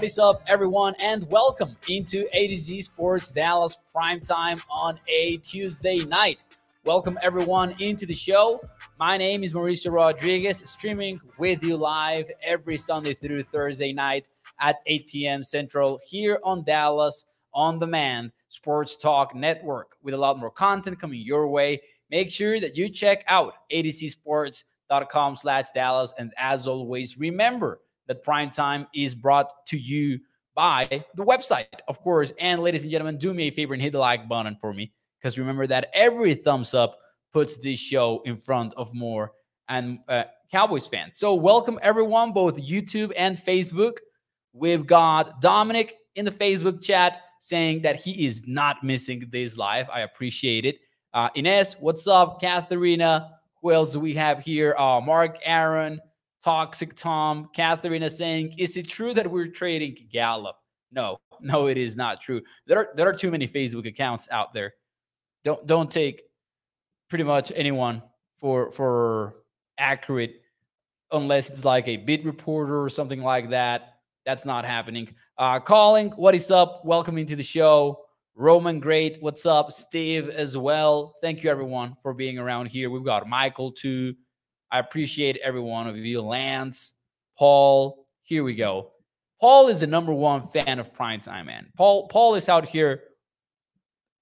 What is up, everyone, and welcome into A to Z Sports Dallas Prime Time on a Tuesday night. Welcome, everyone, into the show. My name is Mauricio Rodriguez, streaming with you live every Sunday through Thursday night at 8 p.m. Central here on Dallas On Demand Sports Talk Network with a lot more content coming your way. Make sure that you check out atozsports.com slash Dallas. And as always, remember, that prime time is brought to you by the website, of course. And ladies and gentlemen, do me a favor and hit the like button for me because remember that every thumbs up puts this show in front of more and uh, Cowboys fans. So welcome everyone, both YouTube and Facebook. We've got Dominic in the Facebook chat saying that he is not missing this live. I appreciate it. Uh, Ines, what's up? Katharina, who else do we have here? Uh, Mark, Aaron, Toxic Tom, Catherine is saying, is it true that we're trading Gallup? No, no, it is not true. There are there are too many Facebook accounts out there. Don't don't take pretty much anyone for for accurate unless it's like a beat reporter or something like that. That's not happening. Uh Colin, what is up? Welcome into the show. Roman Great, what's up? Steve as well. Thank you everyone for being around here. We've got Michael too. I appreciate every one of you. Lance, Paul, here we go. Paul is the number one fan of primetime, man. Paul, Paul is out here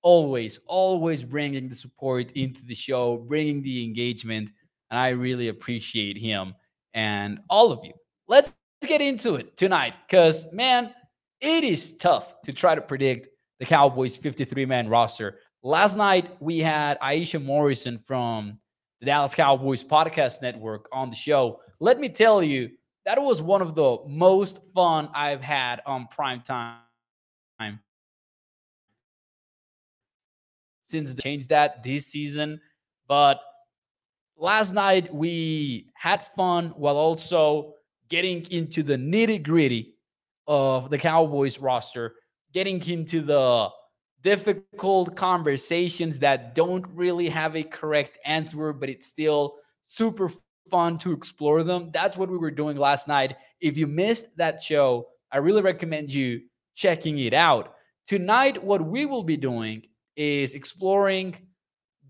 always, always bringing the support into the show, bringing the engagement. And I really appreciate him and all of you. Let's get into it tonight because, man, it is tough to try to predict the Cowboys 53 man roster. Last night, we had Aisha Morrison from the Dallas Cowboys Podcast Network on the show. Let me tell you, that was one of the most fun I've had on prime time since they changed that this season. But last night we had fun while also getting into the nitty gritty of the Cowboys roster, getting into the difficult conversations that don't really have a correct answer, but it's still super fun to explore them. That's what we were doing last night. If you missed that show, I really recommend you checking it out. Tonight, what we will be doing is exploring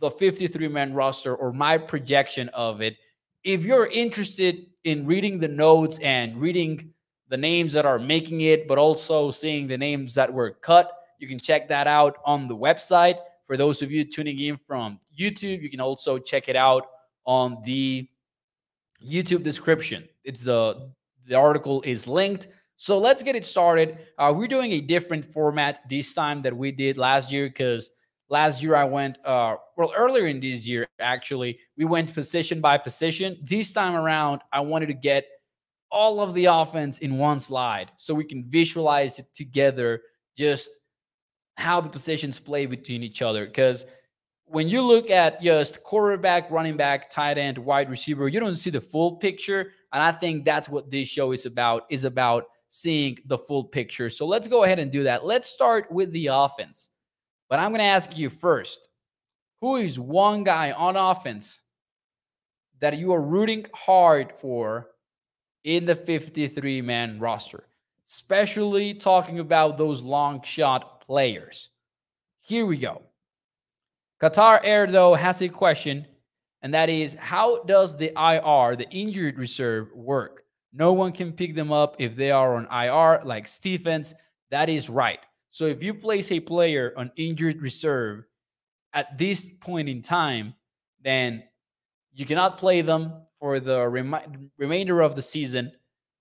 the 53 man roster or my projection of it. If you're interested in reading the notes and reading the names that are making it, but also seeing the names that were cut, you can check that out on the website. For those of you tuning in from YouTube, you can also check it out on the YouTube description. It's the the article is linked. So let's get it started. Uh, we're doing a different format this time that we did last year because last year I went uh, well earlier in this year actually we went position by position. This time around I wanted to get all of the offense in one slide so we can visualize it together just how the positions play between each other. Because when you look at just quarterback, running back, tight end, wide receiver, you don't see the full picture. And I think that's what this show is about, is about seeing the full picture. So let's go ahead and do that. Let's start with the offense. But I'm going to ask you first, who is one guy on offense that you are rooting hard for in the 53 man roster? Especially talking about those long shot players. Here we go. Qatar Air, though, has a question, and that is how does the IR, the injured reserve, work? No one can pick them up if they are on IR, like Stephens. That is right. So if you place a player on injured reserve at this point in time, then you cannot play them for the rem- remainder of the season,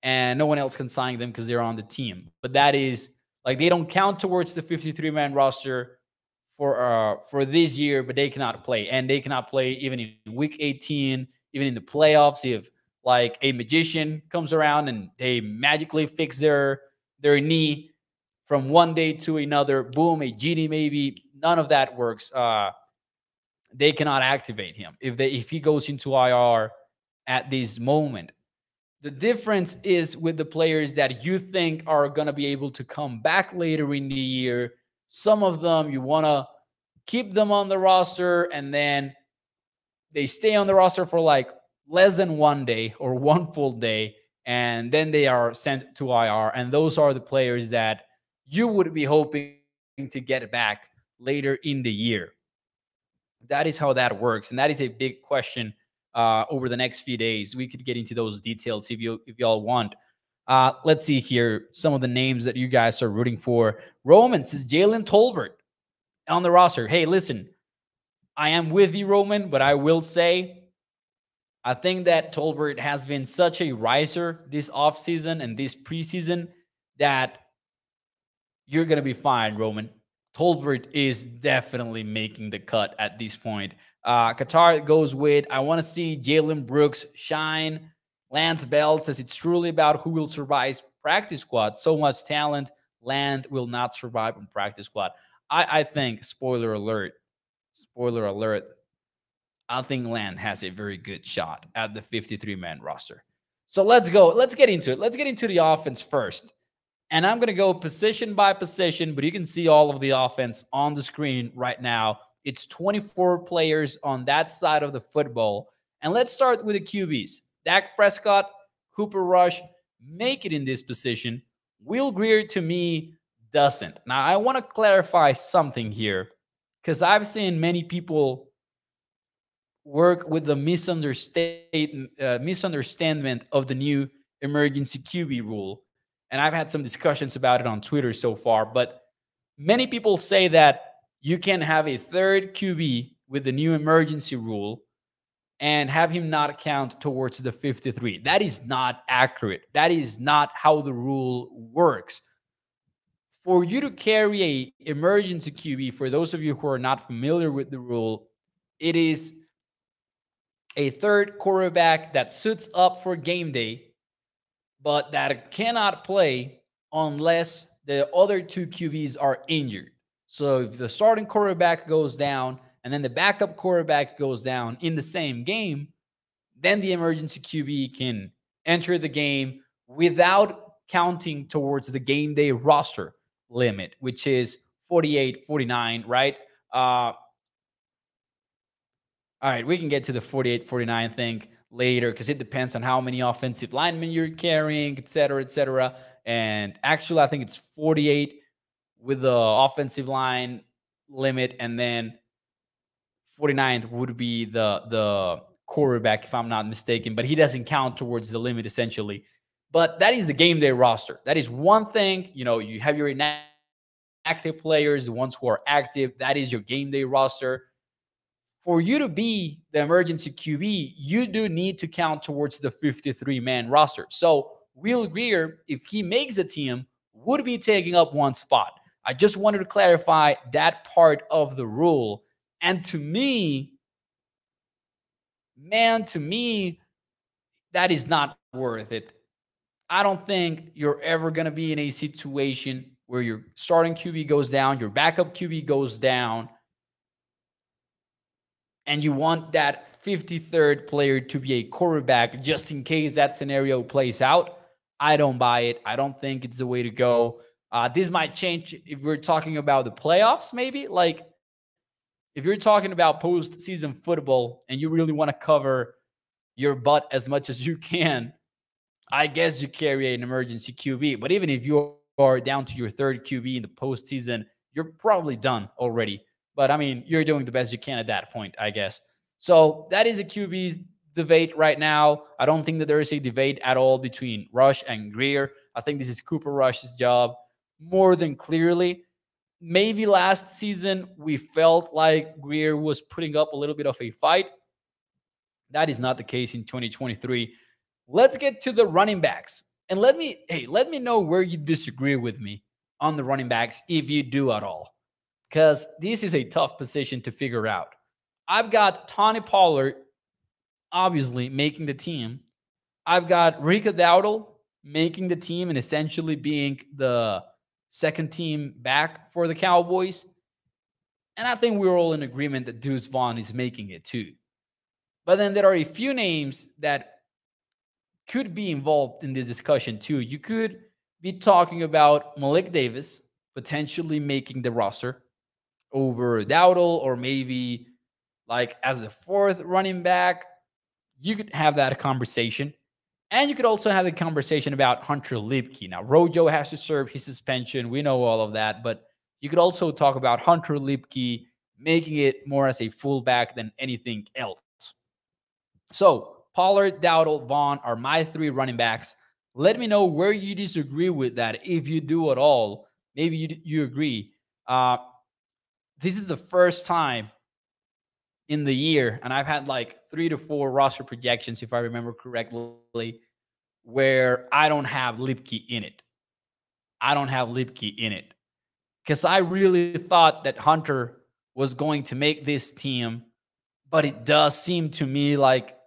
and no one else can sign them because they're on the team. But that is like they don't count towards the 53 man roster for uh for this year, but they cannot play, and they cannot play even in week 18, even in the playoffs. If like a magician comes around and they magically fix their their knee from one day to another, boom, a genie maybe. None of that works. Uh, they cannot activate him if they if he goes into IR at this moment. The difference is with the players that you think are going to be able to come back later in the year. Some of them you want to keep them on the roster and then they stay on the roster for like less than one day or one full day and then they are sent to IR. And those are the players that you would be hoping to get back later in the year. That is how that works, and that is a big question uh, over the next few days. We could get into those details if you if y'all want. Uh, let's see here some of the names that you guys are rooting for. Roman says Jalen Tolbert on the roster. Hey, listen, I am with you, Roman, but I will say I think that Tolbert has been such a riser this offseason and this preseason that you're going to be fine, Roman. Tolbert is definitely making the cut at this point. Uh, Qatar goes with, I want to see Jalen Brooks shine. Lance Bell says it's truly about who will survive practice squad. So much talent. Land will not survive on practice squad. I, I think, spoiler alert, spoiler alert, I think Land has a very good shot at the 53 man roster. So let's go. Let's get into it. Let's get into the offense first. And I'm going to go position by position, but you can see all of the offense on the screen right now. It's 24 players on that side of the football. And let's start with the QBs. Dak Prescott, Cooper Rush make it in this position. Will Grier to me, doesn't. Now, I want to clarify something here because I've seen many people work with the misunderstand, uh, misunderstanding of the new emergency QB rule and I've had some discussions about it on Twitter so far, but many people say that you can have a third QB with the new emergency rule and have him not count towards the 53. That is not accurate. That is not how the rule works. For you to carry a emergency QB, for those of you who are not familiar with the rule, it is a third quarterback that suits up for game day but that cannot play unless the other two QBs are injured. So if the starting quarterback goes down and then the backup quarterback goes down in the same game, then the emergency QB can enter the game without counting towards the game day roster limit, which is 48, 49, right? Uh, all right, we can get to the 48, 49 thing later because it depends on how many offensive linemen you're carrying, et cetera, et cetera. And actually, I think it's 48 with the offensive line limit, and then 49th would be the the quarterback, if I'm not mistaken. But he doesn't count towards the limit essentially. But that is the game day roster. That is one thing. You know, you have your inactive players, the ones who are active. That is your game day roster for you to be the emergency QB, you do need to count towards the 53 man roster. So, Will Grier, if he makes a team, would be taking up one spot. I just wanted to clarify that part of the rule. And to me, man, to me, that is not worth it. I don't think you're ever going to be in a situation where your starting QB goes down, your backup QB goes down, and you want that 53rd player to be a quarterback just in case that scenario plays out, I don't buy it. I don't think it's the way to go. Uh, this might change if we're talking about the playoffs, maybe. Like, if you're talking about postseason football and you really want to cover your butt as much as you can, I guess you carry an emergency QB. But even if you are down to your third QB in the postseason, you're probably done already. But I mean, you're doing the best you can at that point, I guess. So that is a QB's debate right now. I don't think that there is a debate at all between Rush and Grier. I think this is Cooper Rush's job more than clearly. Maybe last season we felt like Grier was putting up a little bit of a fight. That is not the case in 2023. Let's get to the running backs. And let me, hey, let me know where you disagree with me on the running backs if you do at all because this is a tough position to figure out. I've got Tony Pollard, obviously making the team. I've got Rico Dowdle making the team and essentially being the second team back for the Cowboys. And I think we're all in agreement that Deuce Vaughn is making it too. But then there are a few names that could be involved in this discussion too. You could be talking about Malik Davis potentially making the roster over Dowdle or maybe like as the fourth running back, you could have that conversation. And you could also have a conversation about Hunter Luepke. Now, Rojo has to serve his suspension. We know all of that, but you could also talk about Hunter Luepke making it more as a fullback than anything else. So, Pollard, Dowdle, Vaughn are my three running backs. Let me know where you disagree with that, if you do at all. Maybe you, you agree. Uh, this is the first time in the year, and I've had like three to four roster projections, if I remember correctly, where I don't have Luepke in it. I don't have Luepke in it because I really thought that Hunter was going to make this team, but it does seem to me like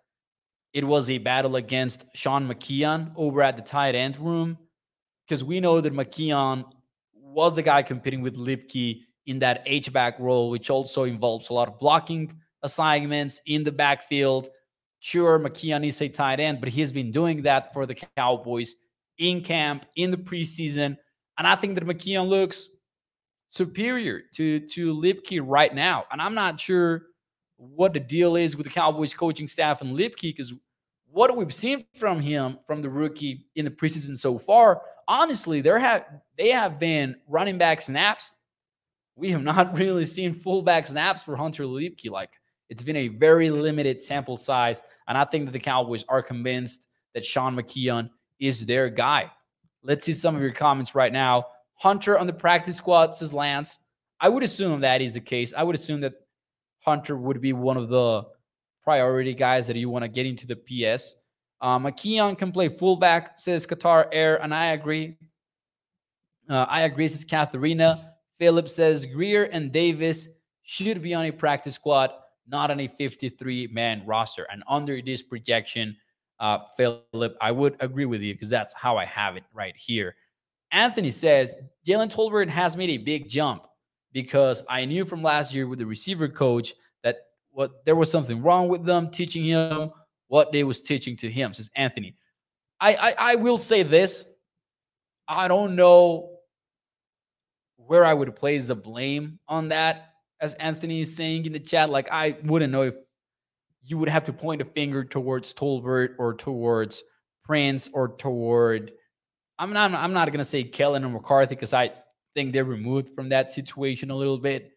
it was a battle against Sean McKeon over at the tight end room because we know that McKeon was the guy competing with Luepke in that H-back role, which also involves a lot of blocking assignments in the backfield. Sure, McKeon is a tight end, but he's been doing that for the Cowboys in camp, in the preseason. And I think that McKeon looks superior to, to Luepke right now. And I'm not sure what the deal is with the Cowboys coaching staff and Luepke because what we've seen from him from the rookie in the preseason so far, honestly, there have they have been running back snaps. We have not really seen fullback snaps for Hunter Luepke. Like it's been a very limited sample size, and I think that the Cowboys are convinced that Sean McKeon is their guy. Let's see some of your comments right now. Hunter on the practice squad says Lance. I would assume that is the case. I would assume that Hunter would be one of the priority guys that you want to get into the PS. Um, McKeon can play fullback, says Qatar Air, and I agree. Uh, I agree, says Katharina. Philip says Grier and Davis should be on a practice squad, not on a 53 man roster. And under this projection, uh, Philip, I would agree with you because that's how I have it right here. Anthony says Jalen Tolbert has made a big jump because I knew from last year with the receiver coach that what there was something wrong with them teaching him what they was teaching to him, says Anthony. I, I, I will say this. I don't know where I would place the blame on that, as Anthony is saying in the chat. Like I wouldn't know if you would have to point a finger towards Tolbert or towards Prince or toward I'm not I'm not gonna say Kellen or McCarthy because I think they're removed from that situation a little bit.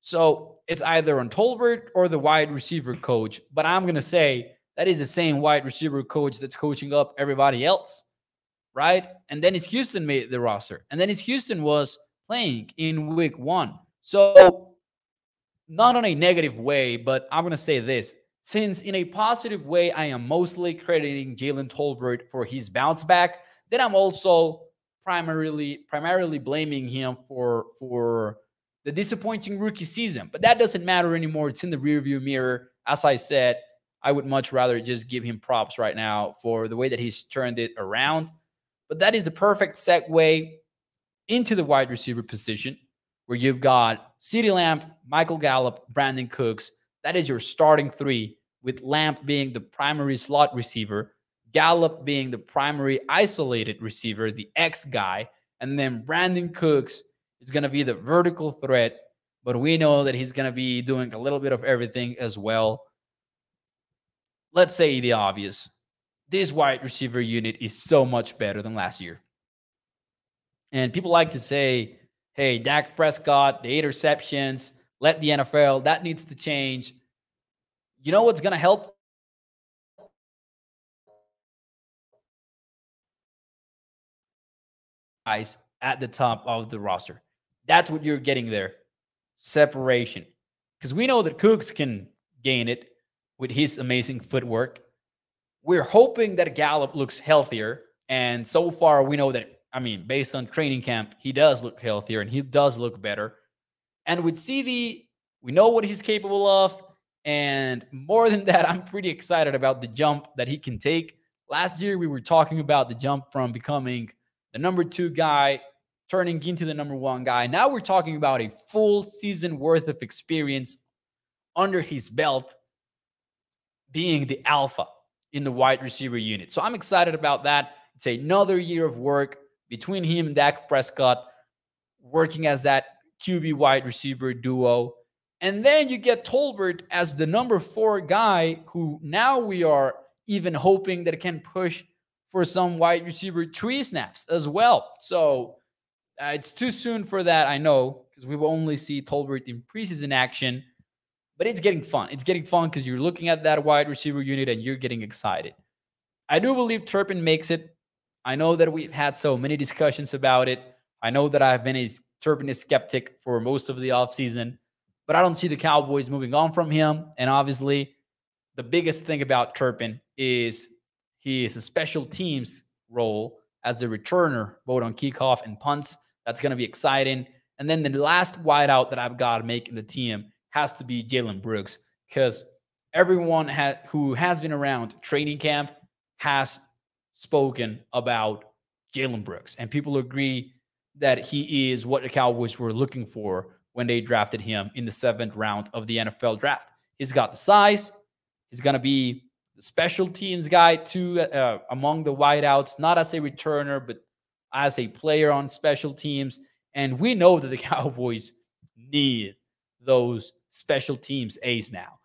So it's either on Tolbert or the wide receiver coach. But I'm gonna say that is the same wide receiver coach that's coaching up everybody else, right? And Dennis Houston made the roster, and Dennis Houston was playing in week one. So not on a negative way, but I'm gonna say this. Since in a positive way, I am mostly crediting Jalen Tolbert for his bounce back then I'm also primarily primarily blaming him for for the disappointing rookie season. But that doesn't matter anymore. It's in the rearview mirror. As I said, I would much rather just give him props right now for the way that he's turned it around. But that is the perfect segue into the wide receiver position where you've got CeeDee Lamb, Michael Gallup, Brandin Cooks. That is your starting three, with Lamb being the primary slot receiver Gallup being the primary isolated receiver, the X guy, and then Brandin Cooks is going to be the vertical threat, but we know that he's going to be doing a little bit of everything as well. Let's say the obvious. This wide receiver unit is so much better than last year. And people like to say, hey, Dak Prescott, the interceptions, let the NFL, that needs to change. You know what's going to help guys at the top of the roster. That's what you're getting there. Separation. Because we know that Cooks can gain it with his amazing footwork. We're hoping that Gallup looks healthier. And so far, we know that, I mean, based on training camp, he does look healthier and he does look better. And with CeeDee, we know what he's capable of. And more than that, I'm pretty excited about the jump that he can take. Last year, we were talking about the jump from becoming the number two guy turning into the number one guy. Now we're talking about a full season worth of experience under his belt being the alpha in the wide receiver unit. So I'm excited about that. It's another year of work between him and Dak Prescott working as that QB wide receiver duo. And then you get Tolbert as the number four guy who now we are even hoping that can push for some wide receiver three snaps as well. So uh, it's too soon for that, I know, because we will only see Tolbert in preseason action. But it's getting fun. It's getting fun because you're looking at that wide receiver unit and you're getting excited. I do believe Turpin makes it. I know that we've had so many discussions about it. I know that I've been a Turpin skeptic for most of the offseason, but I don't see the Cowboys moving on from him. And obviously, the biggest thing about Turpin is he is a special teams role as a returner, both on kickoff and punts. That's going to be exciting. And then the last wideout that I've got making the team has to be Jalen Brooks because everyone ha- who has been around training camp has spoken about Jalen Brooks, and people agree that he is what the Cowboys were looking for when they drafted him in the seventh round of the NFL draft. He's got the size. He's going to be the special teams guy too uh, among the wideouts, not as a returner, but as a player on special teams. And we know that the Cowboys need those special teams ace now,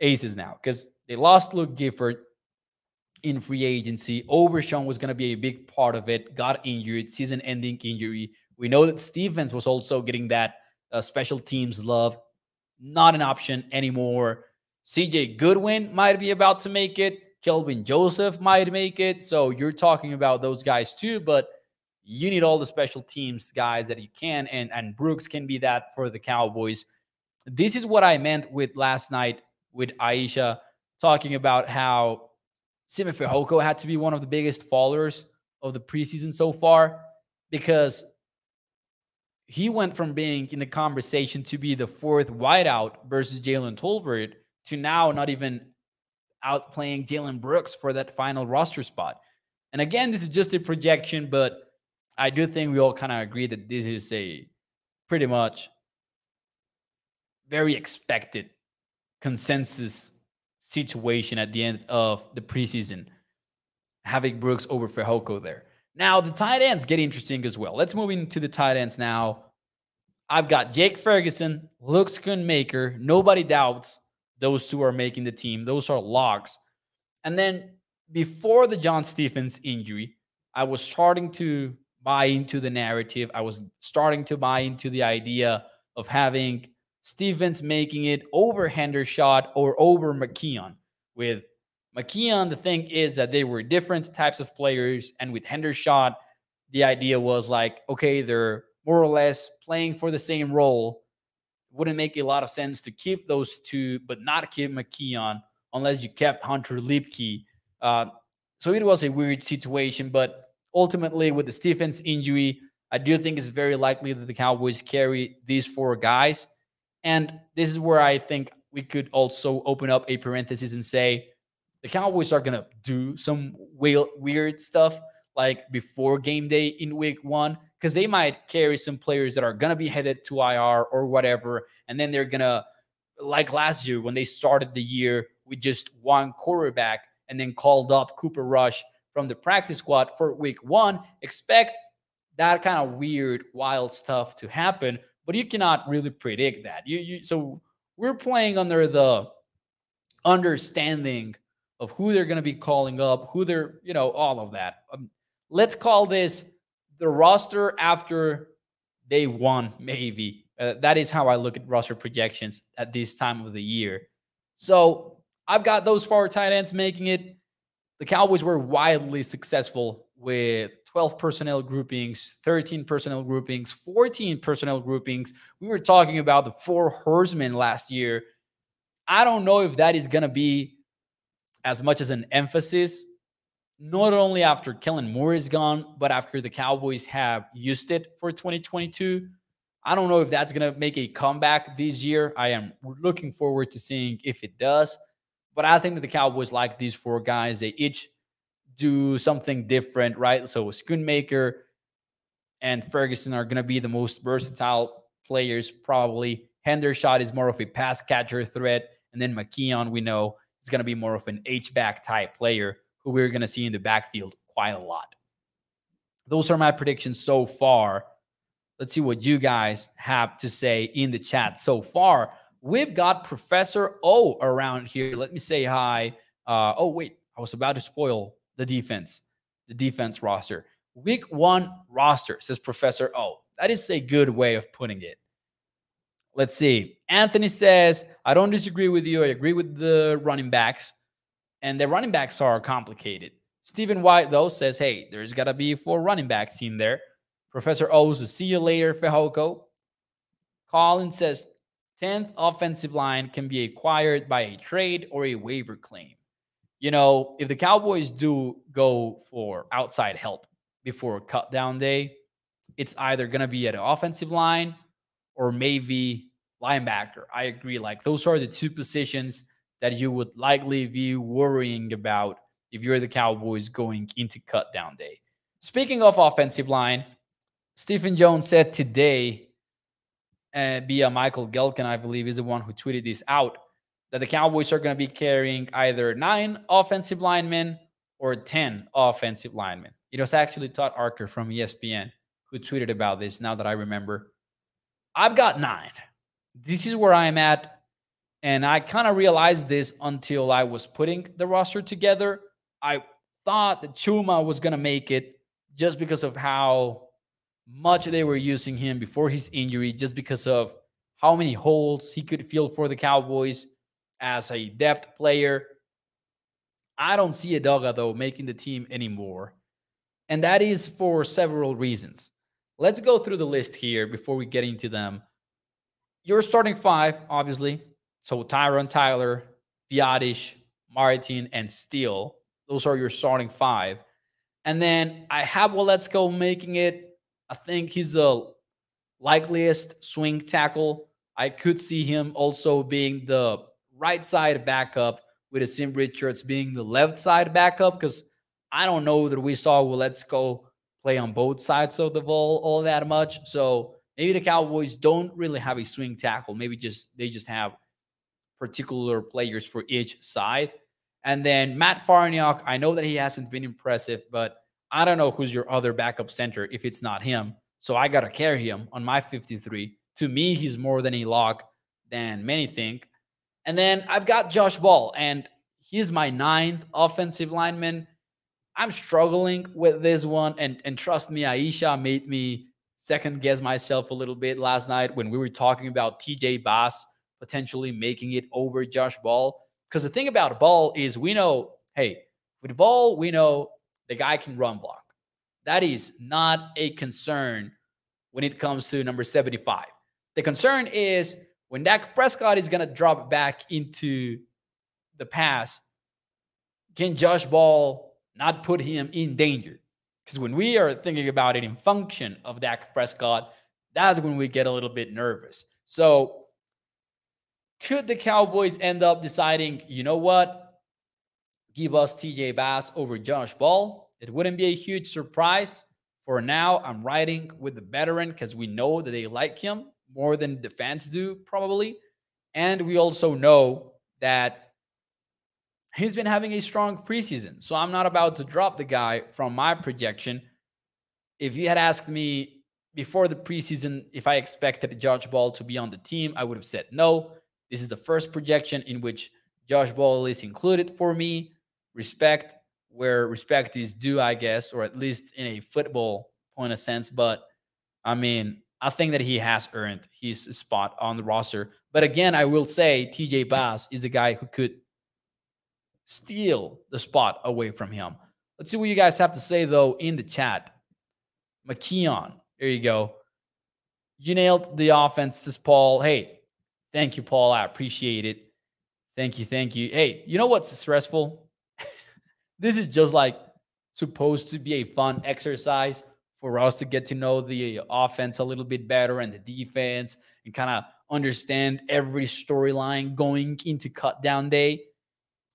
aces now, because they lost Luke Gifford in free agency. Overshown was going to be a big part of it. Got injured, season-ending injury. We know that Stephens was also getting that uh, special teams love. Not an option anymore. CJ Goodwin might be about to make it. Kelvin Joseph might make it. So you're talking about those guys too, but you need all the special teams guys that you can, and and Brooks can be that for the Cowboys. This is what I meant with last night with Aisha talking about how Simi Fehoko had to be one of the biggest followers of the preseason so far because he went from being in the conversation to be the fourth wideout versus Jalen Tolbert to now not even outplaying Jalen Brooks for that final roster spot. And again, this is just a projection, but I do think we all kind of agree that this is a pretty much very expected consensus situation at the end of the preseason, having Brooks over Fehoko there. Now, the tight ends get interesting as well. Let's move into the tight ends now. I've got Jake Ferguson, Luke Schoonmaker. Nobody doubts those two are making the team. Those are locks. And then before the John Stephens injury, I was starting to buy into the narrative. I was starting to buy into the idea of having Stephens making it over Hendershot or over McKeon. With McKeon, the thing is that they were different types of players. And with Hendershot, the idea was like, okay, they're more or less playing for the same role wouldn't make a lot of sense to keep those two, but not keep McKeon unless you kept Hunter Luepke. Uh, so it was a weird situation, but ultimately with the Stephens injury, I do think it's very likely that the Cowboys carry these four guys. And this is where I think we could also open up a parenthesis and say the Cowboys are going to do some weird stuff like before game day in week one because they might carry some players that are going to be headed to IR or whatever. And then they're going to, like last year when they started the year with just one quarterback and then called up Cooper Rush from the practice squad for week one, expect that kind of weird, wild stuff to happen. But you cannot really predict that. You, you so we're playing under the understanding of who they're going to be calling up, who they're, you know, all of that. Um, let's call this the roster after day one, maybe. Uh, that is how I look at roster projections at this time of the year. So I've got those four tight ends making it. The Cowboys were wildly successful with 12 personnel groupings, 13 personnel groupings, 14 personnel groupings. We were talking about the four horsemen last year. I don't know if that is going to be as much as an emphasis not only after Kellen Moore is gone, but after the Cowboys have used it for 2022. I don't know if that's going to make a comeback this year. I am looking forward to seeing if it does. But I think that the Cowboys like these four guys. They each do something different, right? So Schoonmaker and Ferguson are going to be the most versatile players, probably. Hendershot is more of a pass catcher threat. And then McKeon, we know, is going to be more of an H-back type player who we're going to see in the backfield quite a lot. Those are my predictions so far. Let's see what you guys have to say in the chat so far. We've got Professor O around here. Let me say hi. Uh, oh, wait, I was about to spoil the defense. the defense roster. Week one roster, says Professor O. That is a good way of putting it. Let's see. Anthony says, I don't disagree with you. I agree with the running backs, and the running backs are complicated. Stephen White, though, says, hey, there's got to be four running backs in there. Professor O's, see you later, Fehoko. Colin says, 10th offensive line can be acquired by a trade or a waiver claim. You know, if the Cowboys do go for outside help before cut down day, it's either going to be at an offensive line or maybe linebacker. I agree. Like those are the two positions that you would likely be worrying about if you're the Cowboys going into cut down day. Speaking of offensive line, Stephen Jones said today, uh, via Michael Gehlken, I believe, is the one who tweeted this out, that the Cowboys are going to be carrying either nine offensive linemen or 10 offensive linemen. It was actually Todd Archer from ESPN who tweeted about this now that I remember. I've got nine. This is where I'm at. And I kind of realized this until I was putting the roster together. I thought that Chuma was going to make it just because of how much they were using him before his injury, just because of how many holes he could fill for the Cowboys as a depth player. I don't see Edoga, though, making the team anymore. And that is for several reasons. Let's go through the list here before we get into them. You're starting five, obviously. So Tyron Tyler, Biadasz, Martin, and Steele. Those are your starting five. And then I have Waletzko making it. I think he's the likeliest swing tackle. I could see him also being the right side backup with Asim Richards being the left side backup because I don't know that we saw Waletzko play on both sides of the ball all that much. So maybe the Cowboys don't really have a swing tackle. Maybe just they just have particular players for each side. And then Matt Farniok, I know that he hasn't been impressive, but I don't know who's your other backup center if it's not him. So I got to carry him on my 53. To me, he's more than a lock than many think. And then I've got Josh Ball, and he's my ninth offensive lineman. I'm struggling with this one. And, and trust me, Aisha made me second guess myself a little bit last night when we were talking about TJ Bass potentially making it over Josh Ball. Because the thing about Ball is we know, hey, with Ball, we know the guy can run block. That is not a concern when it comes to number 75. The concern is when Dak Prescott is going to drop back into the pass, can Josh Ball not put him in danger. Because when we are thinking about it in function of Dak Prescott, that's when we get a little bit nervous. So, could the Cowboys end up deciding, you know what, give us TJ Bass over Josh Ball? It wouldn't be a huge surprise. For now, I'm riding with the veteran because we know that they like him more than the fans do, probably. And we also know that he's been having a strong preseason. So I'm not about to drop the guy from my projection. If you had asked me before the preseason if I expected Josh Ball to be on the team, I would have said no. This is the first projection in which Josh Ball is included for me. Respect where respect is due, I guess, or at least in a football point of sense. But I mean, I think that he has earned his spot on the roster. But again, I will say TJ Bass is a guy who could steal the spot away from him. Let's see what you guys have to say, though, in the chat. McKeon, there you go. You nailed the offense, says Paul. Hey, thank you, Paul. I appreciate it. Thank you. Thank you. Hey, you know what's stressful? this is just like supposed to be a fun exercise for us to get to know the offense a little bit better and the defense and kind of understand every storyline going into cut down day.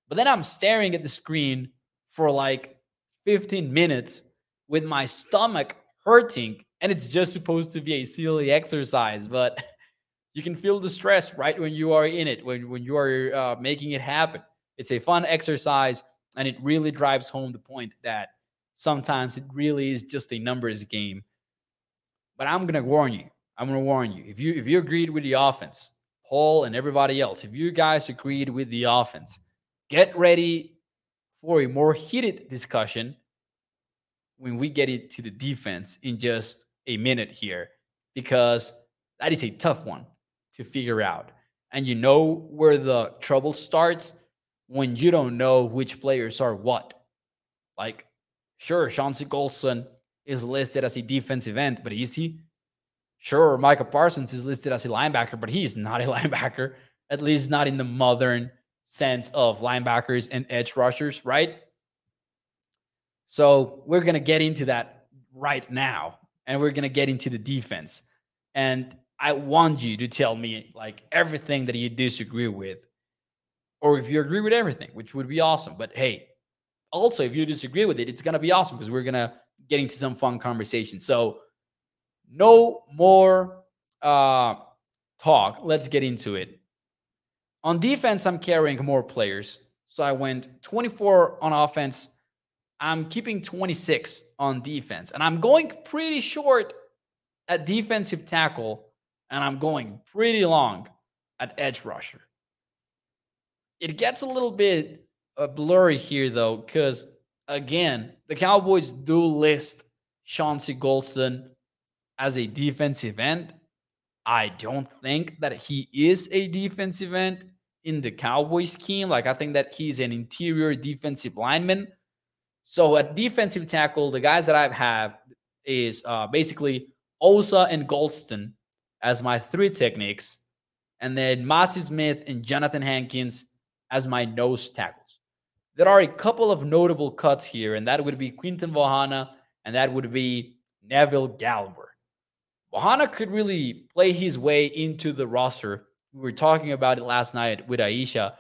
But then I'm staring at the screen for like 15 minutes with my stomach hurting. And it's just supposed to be a silly exercise, but you can feel the stress right when you are in it, when, when you are uh, making it happen. It's a fun exercise, and it really drives home the point that sometimes it really is just a numbers game. But I'm gonna warn you. I'm gonna warn you. If you if you agreed with the offense, Paul and everybody else, if you guys agreed with the offense, get ready for a more heated discussion when we get into the defense in just a minute here, because that is a tough one to figure out. And you know where the trouble starts when you don't know which players are what. Like, sure, Chauncey Golston is listed as a defensive end, but is he? Sure, Micah Parsons is listed as a linebacker, but he's not a linebacker, at least not in the modern sense of linebackers and edge rushers, right? So we're going to get into that right now, and we're going to get into the defense. And I want you to tell me like everything that you disagree with, or if you agree with everything, which would be awesome. But hey, also if you disagree with it, it's gonna be awesome because we're gonna get into some fun conversation. So no more uh, talk. Let's get into it. On defense, I'm carrying more players. So I went 24 on offense. I'm keeping 26 on defense. And I'm going pretty short at defensive tackle and I'm going pretty long at edge rusher. It gets a little bit blurry here, though, because again, the Cowboys do list Chauncey Golston as a defensive end. I don't think that he is a defensive end in the Cowboys scheme. Like, I think that he's an interior defensive lineman. So, at defensive tackle, the guys that I have is uh, basically Osa and Golston as my three techniques, and then Mazi Smith and Johnathan Hankins as my nose tackles. There are a couple of notable cuts here, and that would be Quinton Bohanna and that would be Neville Gallimore. Bohanna could really play his way into the roster. We were talking about it last night with Aisha.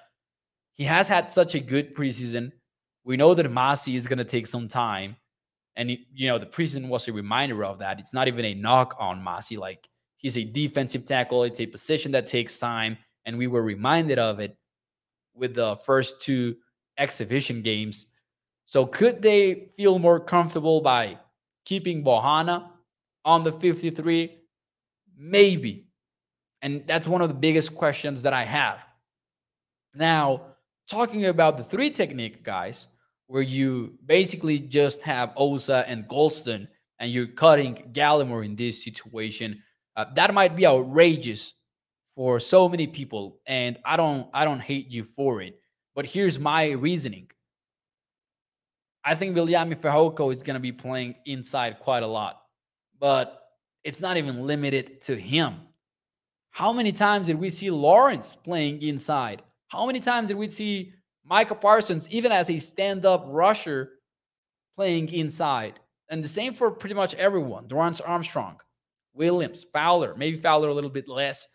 He has had such a good preseason. We know that Mazi is going to take some time. And, you know, the preseason was a reminder of that. It's not even a knock on Mazi. Like, He's a defensive tackle. It's a position that takes time. And we were reminded of it with the first two exhibition games. So could they feel more comfortable by keeping Bohanna on the 53? Maybe. And that's one of the biggest questions that I have. Now, talking about the three technique guys, where you basically just have Osa and Golston and you're cutting Gallimore in this situation. Uh, that might be outrageous for so many people, and I don't I don't hate you for it. But here's my reasoning. I think Viliami Fehoko is going to be playing inside quite a lot, but it's not even limited to him. How many times did we see Lawrence playing inside? How many times did we see Micah Parsons, even as a stand up rusher, playing inside? And the same for pretty much everyone. Dorance Armstrong, Williams, Fowler, maybe Fowler a little bit less.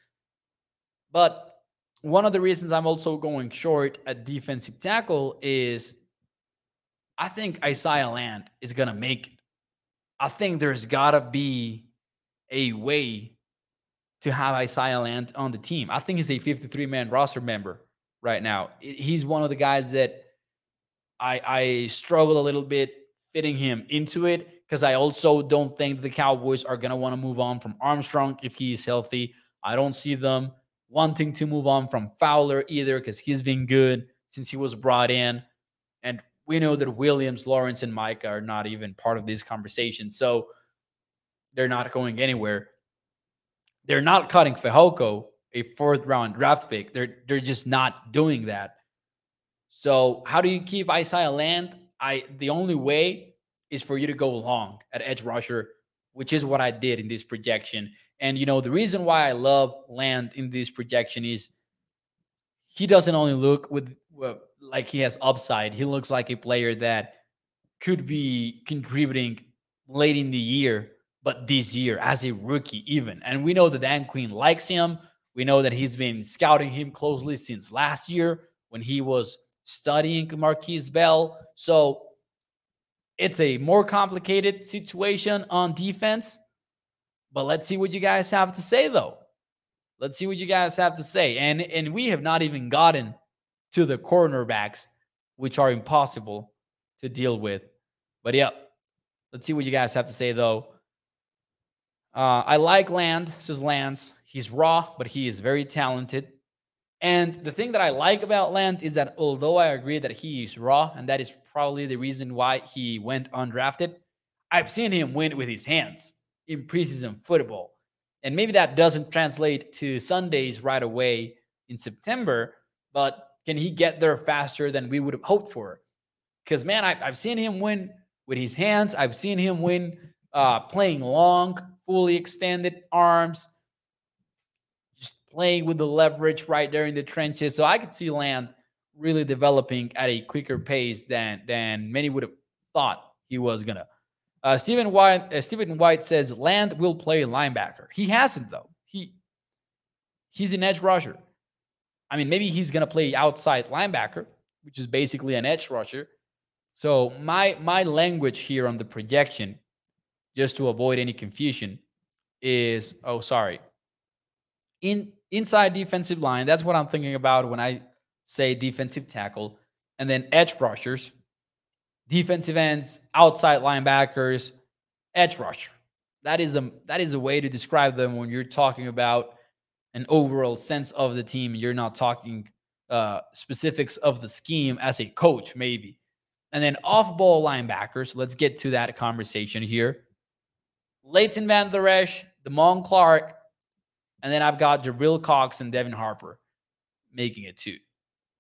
But one of the reasons I'm also going short at defensive tackle is I think Isaiah Land is going to make it. I think there's got to be a way to have Isaiah Land on the team. I think he's a 53 man roster member right now. He's one of the guys that I, I struggle a little bit fitting him into it because I also don't think the Cowboys are going to want to move on from Armstrong if he is healthy. I don't see them wanting to move on from Fowler either because he's been good since he was brought in. And we know that Williams, Lawrence, and Micah are not even part of this conversation. So they're not going anywhere. They're not cutting Fehoko, a fourth round draft pick. They're they're just not doing that. So how do you keep Isaiah Land? I the only way is for you to go long at edge rusher, which is what I did in this projection. And you know, the reason why I love Land in this projection is he doesn't only look with well, like he has upside. He looks like a player that could be contributing late in the year, but this year as a rookie even. And we know that Dan Quinn likes him. We know that he's been scouting him closely since last year when he was studying Markquese Bell. So it's a more complicated situation on defense. But let's see what you guys have to say, though. Let's see what you guys have to say. And and we have not even gotten to the cornerbacks, which are impossible to deal with. But yeah, let's see what you guys have to say, though. Uh, I like Land, says Lance. He's raw, but he is very talented. And the thing that I like about Land is that although I agree that he is raw, and that is probably the reason why he went undrafted, I've seen him win with his hands in preseason football. And maybe that doesn't translate to Sundays right away in September, but can he get there faster than we would have hoped for? Because, man, I, have seen him win with his hands. I've seen him win uh, playing long, fully extended arms, just playing with the leverage right there in the trenches. So I could see Land really developing at a quicker pace than than many would have thought he was gonna. Uh, Stephen White uh, Stephen White says Land will play linebacker. He hasn't though. He he's an edge rusher. I mean, maybe he's gonna play outside linebacker, which is basically an edge rusher. So my my language here on the projection, just to avoid any confusion, is oh sorry. In inside defensive line, that's what I'm thinking about when I say defensive tackle, and then edge rushers, defensive ends, outside linebackers, edge rusher. That is a that is a way to describe them when you're talking about an overall sense of the team. You're not talking uh, specifics of the scheme as a coach, maybe. And then off ball linebackers. Let's get to that conversation here. Leighton Vander Esch, Damone Clark, and then I've got Jabril Cox and Devin Harper making it too.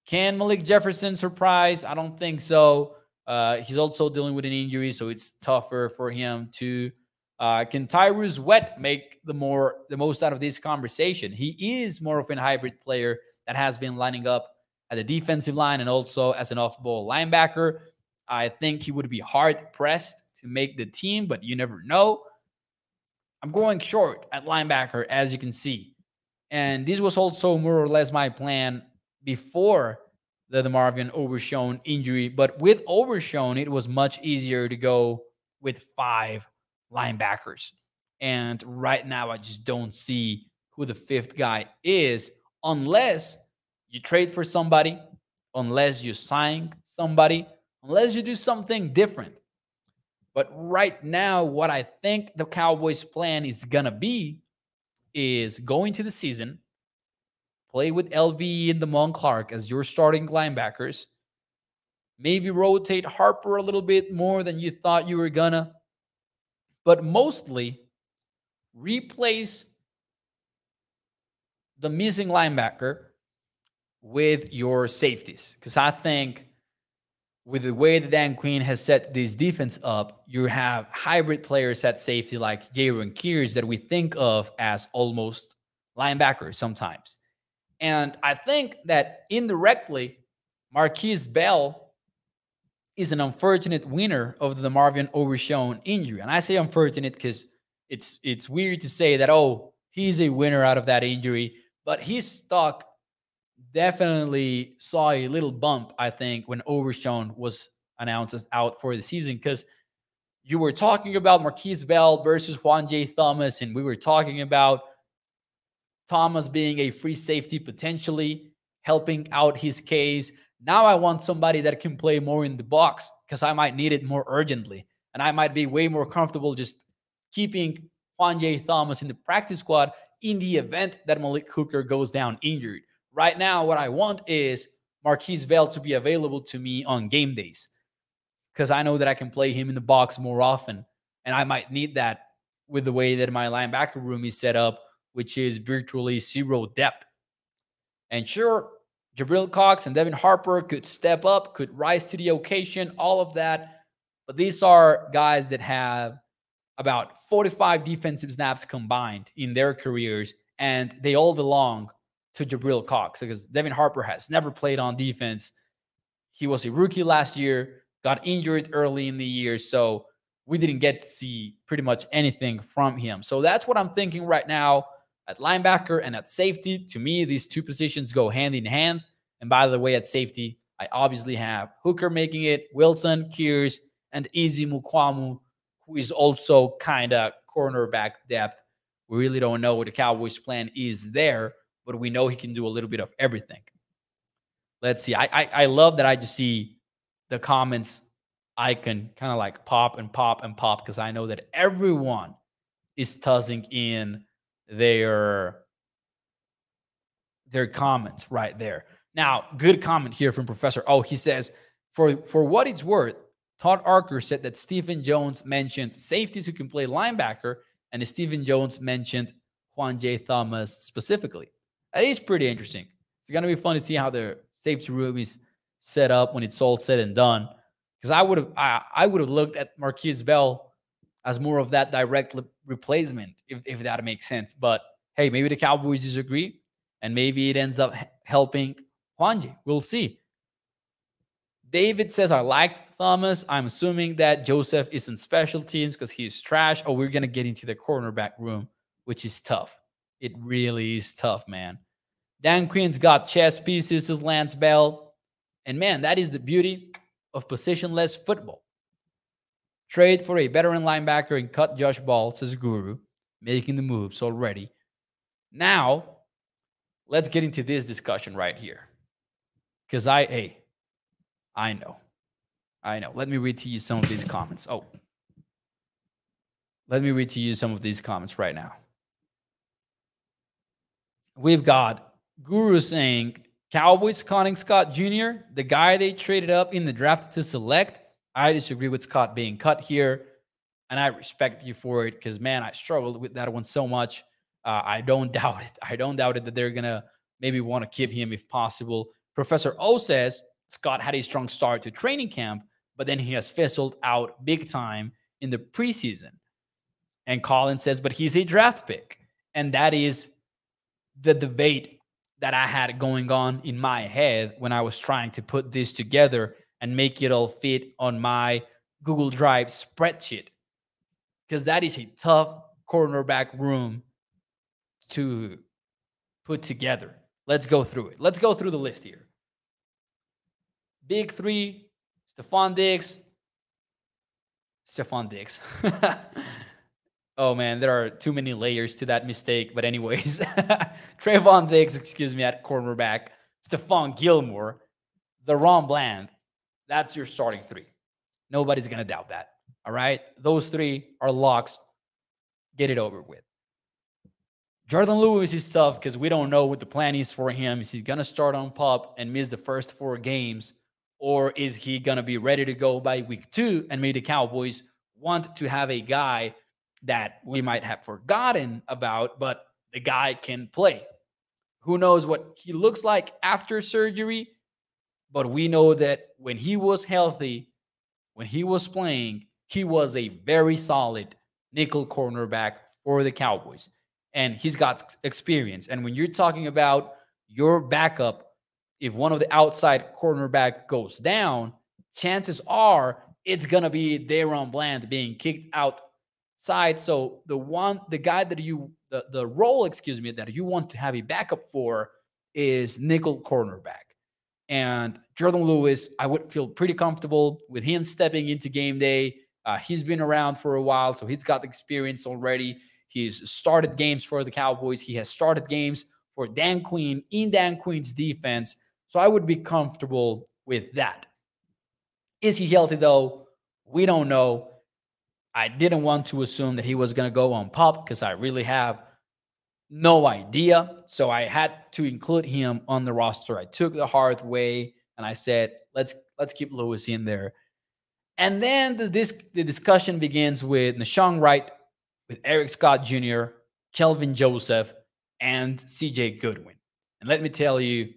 Can Malik Jefferson surprise? I don't think so. Uh, he's also dealing with an injury, so it's tougher for him to. Uh, can Tyrus Wheat make the more the most out of this conversation? He is more of a hybrid player that has been lining up at the defensive line and also as an off-ball linebacker. I think he would be hard pressed to make the team, but you never know. I'm going short at linebacker, as you can see. And this was also more or less my plan before the DeMarvion Overshown injury. But with Overshown, it was much easier to go with five linebackers. And right now, I just don't see who the fifth guy is unless you trade for somebody, unless you sign somebody, unless you do something different. But right now, what I think the Cowboys' plan is going to be is going to the season, play with LV and Damone Clark as your starting linebackers. Maybe rotate Harper a little bit more than you thought you were gonna, but mostly replace the missing linebacker with your safeties. Because I think with the way that Dan Quinn has set this defense up, you have hybrid players at safety like Jayron Kearse that we think of as almost linebackers sometimes. And I think that indirectly, Markquese Bell is an unfortunate winner of the Marvin Overshown injury. And I say unfortunate because it's it's weird to say that, oh, he's a winner out of that injury, but his stock definitely saw a little bump, I think, when Overshown was announced as out for the season because you were talking about Markquese Bell versus Juanyeh Thomas, and we were talking about Thomas being a free safety potentially helping out his case. Now I want somebody that can play more in the box because I might need it more urgently. And I might be way more comfortable just keeping Juanyeh Thomas in the practice squad in the event that Malik Hooker goes down injured. Right now, what I want is Markquese Bell to be available to me on game days because I know that I can play him in the box more often. And I might need that with the way that my linebacker room is set up which is virtually zero depth. And sure, Jabril Cox and Devin Harper could step up, could rise to the occasion, all of that. But these are guys that have about 45 defensive snaps combined in their careers, and they all belong to Jabril Cox because Devin Harper has never played on defense. He was a rookie last year, got injured early in the year. So we didn't get to see pretty much anything from him. So that's what I'm thinking right now at linebacker and at safety. To me, these two positions go hand in hand. And by the way, at safety, I obviously have Hooker making it, Wilson, Kearse, and Izzy Mukuamu, who is also kind of cornerback depth. We really don't know what the Cowboys' plan is there, but we know he can do a little bit of everything. Let's see. I I, I love that I just see the comments icon kind of like pop and pop and pop because I know that everyone is tossing in their their comments right there. Now, good comment here from Professor. Oh, he says, for for what it's worth, Todd Archer said that Stephen Jones mentioned safeties who can play linebacker, and Stephen Jones mentioned Juanyeh Thomas specifically. That is pretty interesting. It's to be fun to see how the safety room is set up when it's all said and done. Because I would have, I, I would have looked at Markquese Bell as more of that direct replacement, if, if that makes sense. But hey, maybe the Cowboys disagree, and maybe it ends up helping Juanyeh. We'll see. David says, I liked Thomas. I'm assuming that Joseph is in special teams because he's trash. Oh, we're going to get into the cornerback room, which is tough. It really is tough, man. Dan Quinn's got chess pieces, as Lance Bell. And man, that is the beauty of positionless football. Trade for a veteran linebacker and cut Josh Ball, says Guru, making the moves already. Now, let's get into this discussion right here. Because I, hey, I know. I know. Let me read to you some of these comments. Oh, let me read to you some of these comments right now. We've got Guru saying Cowboys conning Scott Jr., the guy they traded up in the draft to select. I disagree with Scott being cut here, and I respect you for it because, man, I struggled with that one so much. Uh, I don't doubt it. I don't doubt it that they're to maybe want to keep him if possible. Professor O says Scott had a strong start to training camp, but then he has fizzled out big time in the preseason. And Colin says, but he's a draft pick. And that is the debate that I had going on in my head when I was trying to put this together and make it all fit on my Google Drive spreadsheet. Because that is a tough cornerback room to put together. Let's go through it. Let's go through the list here. Big three, Stefon Diggs. Stefon Diggs. oh man, there are too many layers to that mistake. But anyways, Trevon Diggs, excuse me, at cornerback. Stephon Gilmore, DaRon Bland. That's your starting three. Nobody's gonna doubt that. All right. Those three are locks. Get it over with. Jourdan Lewis is tough because we don't know what the plan is for him. Is he going to start on PUP and miss the first four games? Or is he going to be ready to go by week two? And maybe the Cowboys want to have a guy that we might have forgotten about, but the guy can play. Who knows what he looks like after surgery? But we know that when he was healthy, when he was playing, he was a very solid nickel cornerback for the Cowboys. And he's got experience. And when you're talking about your backup if one of the outside cornerback goes down, chances are it's gonna be DaRon Bland being kicked outside. So the one, the guy that you, the, the role, excuse me, that you want to have a backup for is nickel cornerback. And Jourdan Lewis, I would feel pretty comfortable with him stepping into game day. Uh, he's been around for a while, so he's got experience already. He's started games for the Cowboys. He has started games for Dan Quinn in Dan Quinn's defense. So I would be comfortable with that. Is he healthy though? We don't know. I didn't want to assume that he was going to go on PUP because I really have no idea. So I had to include him on the roster. I took the hard way and I said, let's let's keep Lewis in there. And then the, this, the discussion begins with Nahshon Wright, with Eric Scott Jr., Kelvin Joseph, and CJ Goodwin. And let me tell you,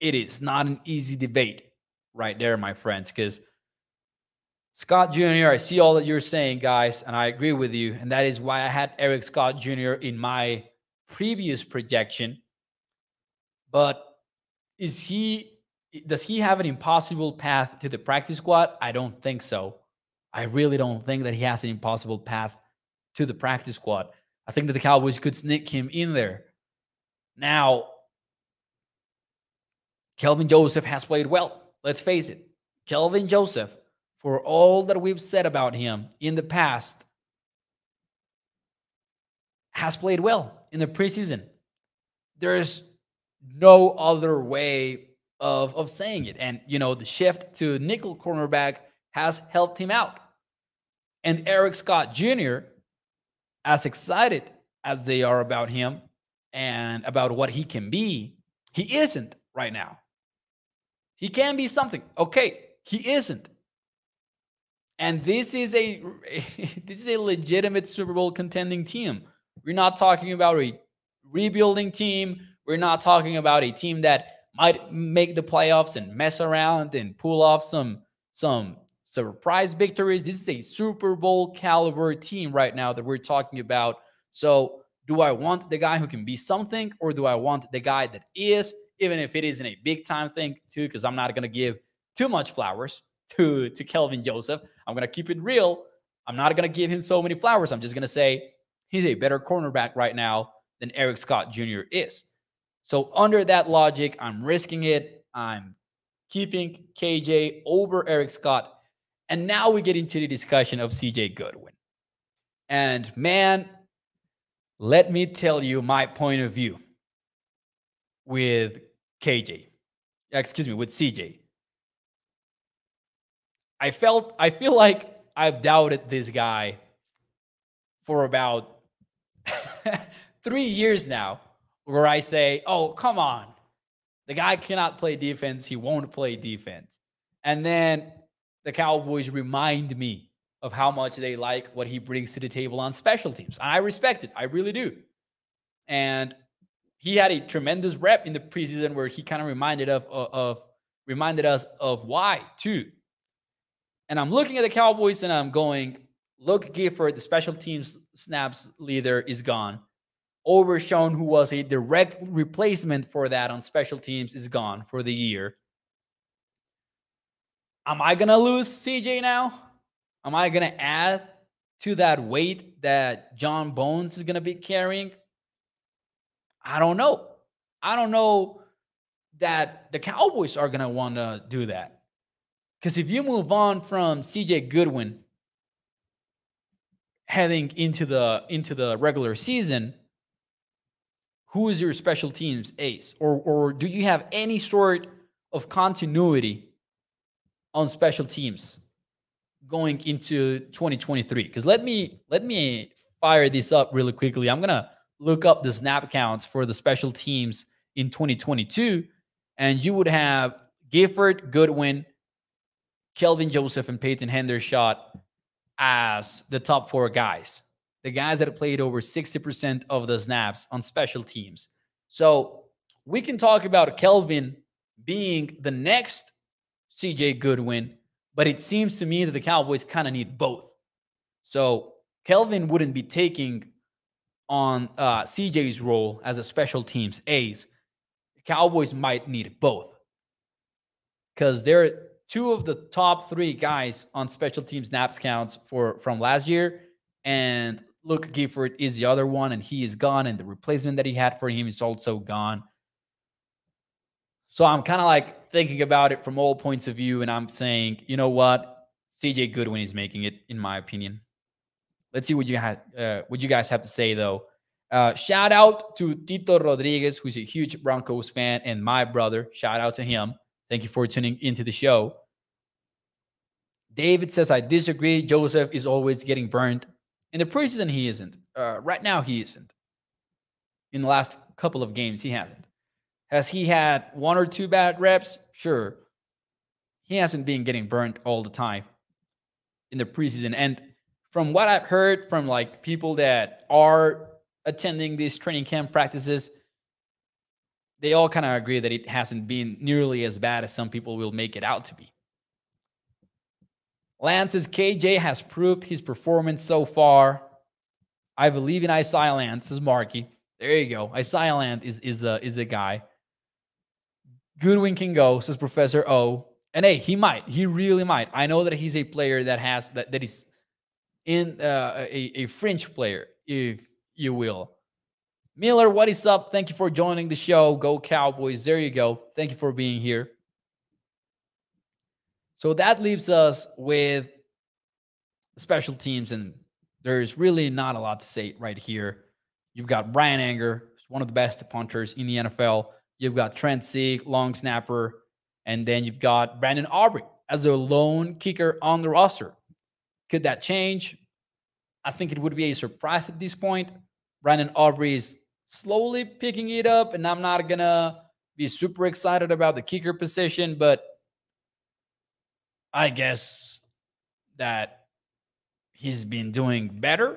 it is not an easy debate right there, my friends, because Scott Jr., I see all that you're saying, guys, and I agree with you. And that is why I had Eric Scott Jr. in my previous projection. But is he does he have an impossible path to the practice squad? I don't think so. I really don't think that he has an impossible path to the practice squad. I think that the Cowboys could sneak him in there. Now, Kelvin Joseph has played well. Let's face it. Kelvin Joseph, for all that we've said about him in the past, has played well in the preseason. There's no other way of, of saying it. And, you know, the shift to nickel cornerback has helped him out. And Eric Scott Jr., as excited as they are about him and about what he can be, he isn't right now. He can be something. Okay, he isn't. And this is a this is a legitimate Super Bowl contending team. We're not talking about a rebuilding team. We're not talking about a team that might make the playoffs and mess around and pull off some some surprise victories. This is a Super Bowl caliber team right now that we're talking about. So, do I want the guy who can be something, or do I want the guy that is, even if it isn't a big time thing, too? Because I'm not going to give too much flowers to, to Kelvin Joseph. I'm going to keep it real. I'm not going to give him so many flowers. I'm just going to say he's a better cornerback right now than Eric Scott Jr. is. So, under that logic, I'm risking it. I'm keeping KJ over Eric Scott and now we get into the discussion of CJ Goodwin. And man, let me tell you my point of view with KJ. Excuse me, with CJ. I felt I feel like I've doubted this guy for about 3 years now where I say, "Oh, come on. The guy cannot play defense. He won't play defense." And then the Cowboys remind me of how much they like what he brings to the table on special teams. I respect it. I really do. And he had a tremendous rep in the preseason where he kind of reminded of, of, of reminded us of why too. And I'm looking at the Cowboys and I'm going, look, Gifford, the special teams snaps leader, is gone. Overshown, who was a direct replacement for that on special teams, is gone for the year. Am I going to lose CJ now? Am I going to add to that weight that John Bones is going to be carrying? I don't know. I don't know that the Cowboys are going to want to do that. Because if you move on from CJ Goodwin heading into the into the regular season, who is your special teams ace? Or or do you have any sort of continuity on special teams going into 2023 because let me let me fire this up really quickly i'm gonna look up the snap counts for the special teams in 2022 and you would have gifford goodwin kelvin joseph and peyton hendershot as the top four guys the guys that played over 60% of the snaps on special teams so we can talk about kelvin being the next CJ Goodwin, but it seems to me that the Cowboys kind of need both. So Kelvin wouldn't be taking on uh, CJ's role as a special teams ace. The Cowboys might need both because they're two of the top three guys on special teams snaps counts for from last year, and Luke Gifford is the other one, and he is gone, and the replacement that he had for him is also gone. So I'm kind of like thinking about it from all points of view, and I'm saying, you know what, CJ Goodwin is making it, in my opinion. Let's see what you had, uh, what you guys have to say though. Uh, shout out to Tito Rodriguez, who's a huge Broncos fan, and my brother. Shout out to him. Thank you for tuning into the show. David says, I disagree. Joseph is always getting burned. In the preseason, he isn't. Uh, right now, he isn't. In the last couple of games, he hasn't. Has he had one or two bad reps? Sure. He hasn't been getting burned all the time in the preseason. And from what I've heard from like people that are attending these training camp practices, they all kind of agree that it hasn't been nearly as bad as some people will make it out to be. Lance's KJ has proved his performance so far. I believe in Isaiah Lance. This is Marky. There you go. Isaiah Lance is, is the is the guy. Goodwin can go, says Professor O. And hey, he might. He really might. I know that he's a player that has that that is in uh, a, a fringe player, if you will. Miller, what is up? Thank you for joining the show. Go Cowboys. There you go. Thank you for being here. So that leaves us with special teams, and there's really not a lot to say right here. You've got Bryan Anger, who's one of the best punters in the NFL. You've got Trent Sieg, long snapper, and then you've got Brandon Aubrey as a lone kicker on the roster. Could that change? I think it would be a surprise at this point. Brandon Aubrey is slowly picking it up, and I'm not gonna be super excited about the kicker position, but I guess that he's been doing better.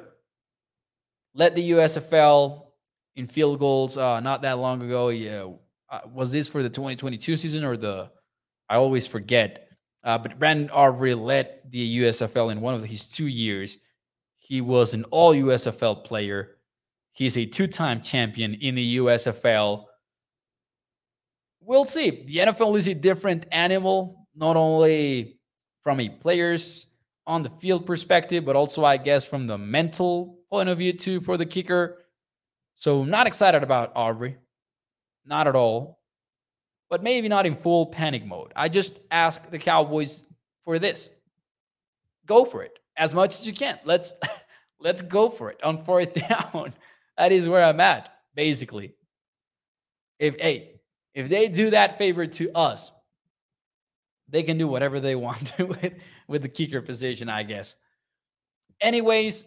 Led the USFL in field goals uh, not that long ago. Yeah, uh, was this for the 2022 season or the? I always forget. Uh, but Brandon Aubrey led the USFL in one of his two years. He was an All USFL player. He's a two-time champion in the USFL. We'll see. The NFL is a different animal, not only from a player's on the field perspective, but also, I guess, from the mental point of view too for the kicker. So, not excited about Aubrey, not at all, but maybe not in full panic mode. I just ask the Cowboys for this: go for it as much as you can. Let's let's go for it on fourth down. that is where I'm at, basically. If hey, if they do that favor to us, they can do whatever they want with, with the kicker position, I guess. Anyways,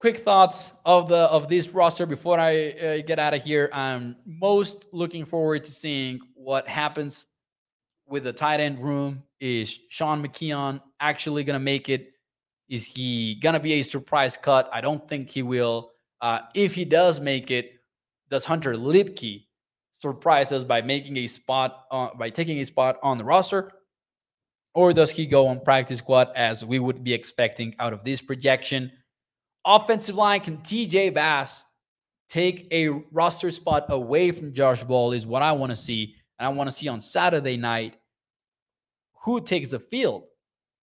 quick thoughts of the of this roster before I uh, get out of here. I'm most looking forward to seeing what happens with the tight end room. Is Sean McKeon actually to make it? Is he to be a surprise cut? I don't think he will. Uh, if he does make it, does Hunter Luepke surprise us by making a spot uh, by taking a spot on the roster? Or does he go on practice squad as we would be expecting out of this projection? Offensive line, can TJ Bass take a roster spot away from Josh Ball is what I want to see. And I want to see on Saturday night who takes the field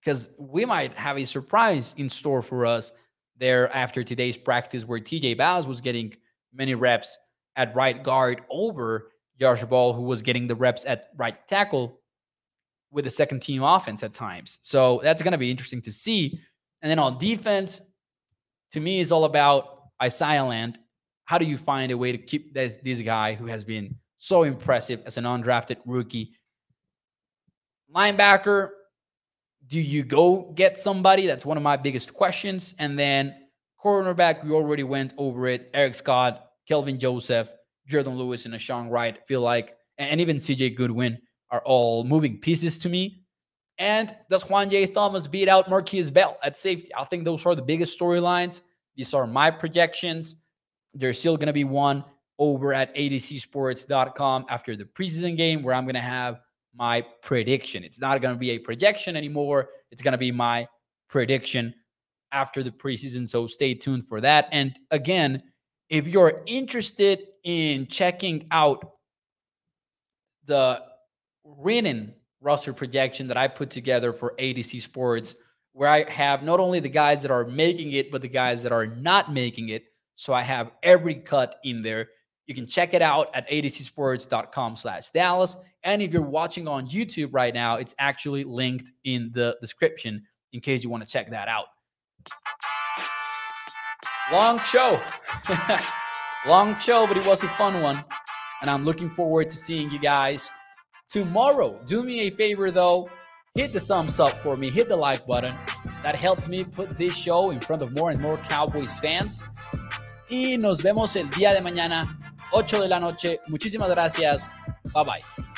because we might have a surprise in store for us there after today's practice where TJ Bass was getting many reps at right guard over Josh Ball, who was getting the reps at right tackle with the second team offense at times. So that's going to be interesting to see. And then on defense, to me, is all about Isaiah Land. How do you find a way to keep this, this guy who has been so impressive as an undrafted rookie? Linebacker, do you go get somebody? That's one of my biggest questions. And then cornerback, we already went over it. Eric Scott, Kelvin Joseph, Jourdan Lewis, and Sean Wright feel like, and even CJ Goodwin are all moving pieces to me. And does Juanyeh Thomas beat out Markquese Bell at safety? I think those are the biggest storylines. These are my projections. There's still going to be one over at atozsports.com after the preseason game where I'm going to have my prediction. It's not going to be a projection anymore. It's going to be my prediction after the preseason. So stay tuned for that. And again, if you're interested in checking out the written roster projection that I put together for AtoZ Sports, where I have not only the guys that are making it, but the guys that are not making it. So I have every cut in there. You can check it out at atozsports.com slash Dallas. And if you're watching on YouTube right now, it's actually linked in the description in case you want to check that out. Long show. Long show, but it was a fun one. And I'm looking forward to seeing you guys tomorrow. Do me a favor though, hit the thumbs up for me, hit the like button. That helps me put this show in front of more and more Cowboys fans. Y nos vemos el día de mañana, 8 de la noche. Muchísimas gracias. Bye bye.